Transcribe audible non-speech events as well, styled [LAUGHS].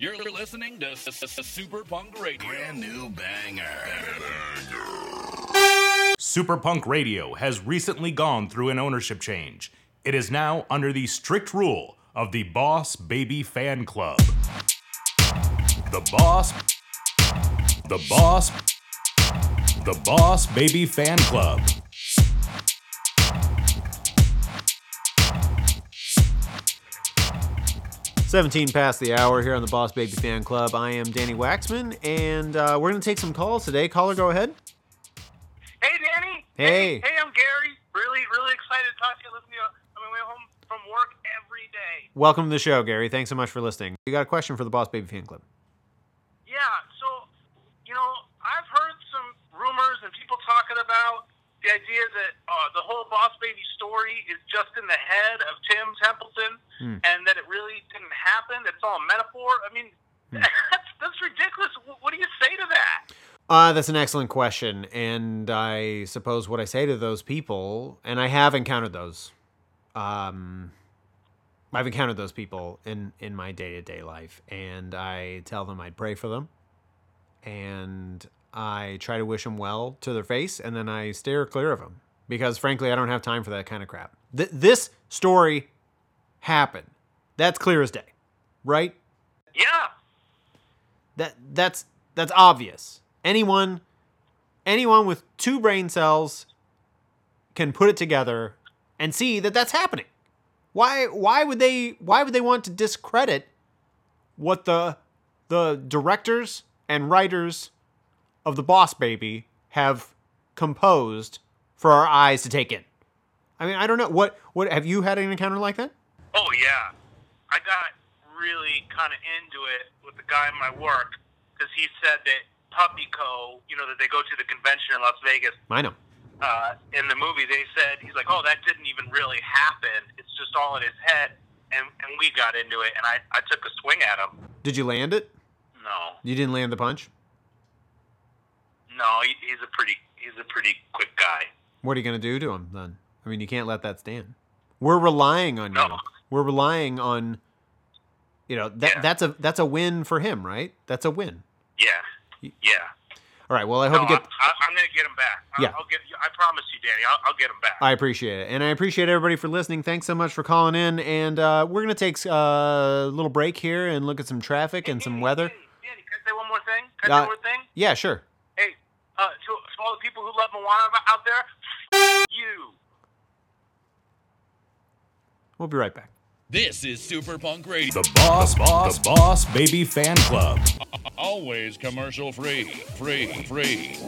You're listening to S- S- S- Super Punk Radio. Brand new banger. Super Punk Radio has recently gone through an ownership change. It is now under the strict rule of the Boss Baby Fan Club. The Boss. The Boss. The Boss Baby Fan Club. Seventeen past the hour here on the Boss Baby Fan Club. I am Danny Waxman, and uh, we're gonna take some calls today. Caller, go ahead. Hey, Danny. Hey. Hey, I'm Gary. Really, really excited to talk to you. Listen to you on my way home from work every day. Welcome to the show, Gary. Thanks so much for listening. You got a question for the Boss Baby Fan Club? Yeah. So, you know, I've heard some rumors and people talking about the idea that uh, the whole Boss Baby story is just in the head of Tim Templeton, and that it really didn't happen. It's all a metaphor. I mean, [LAUGHS] that's that's ridiculous. What do you say to that? Uh, that's an excellent question, and I suppose what I say to those people, and I have encountered those. Um, I've encountered those people in in my day to day life, and I tell them I'd pray for them, and I try to wish them well to their face, and then I steer clear of them because, frankly, I don't have time for that kind of crap. Th- this story happened. That's clear as day, right? Yeah. that that's that's obvious. Anyone anyone with two brain cells can put it together and see that that's happening. Why why would they why would they want to discredit what the the directors and writers of the Boss Baby have composed for our eyes to take in? I mean, I don't know what what have you had an encounter like that? Oh yeah, I got really kind of into it with the guy in my work because he said that PuppyCo, you know, that they go to the convention in Las Vegas. I know. Uh, in the movie, they said he's like, "Oh, that didn't even really happen. It's just all in his head." And and we got into it, and I I took a swing at him. Did you land it? No, You didn't land the punch? no, he, he's a pretty he's a pretty quick. What are you going to do to him then? I mean, you can't let that stand. We're relying on you. No. We're relying on you know, that Yeah. that's a that's a win for him, right? That's a win. Yeah, yeah. All right. Well, I No, hope you I'm, get I, I'm gonna get him back. I'll, Yeah. I'll get. I promise you, Danny. I'll, I'll get him back. I appreciate it. And I appreciate everybody for listening. Thanks so much for calling in. And uh, we're going to take uh, a little break here and look at some traffic and some weather. Danny, Danny, can I say one more thing? Can I Uh, say one more thing? Yeah, sure. Hey, uh, to, to all the people who love Moana out there, f- you. We'll be right back. This is Super Punk Radio. The Boss, Boss, the Boss Baby Fan Club. Always commercial free. Free, free.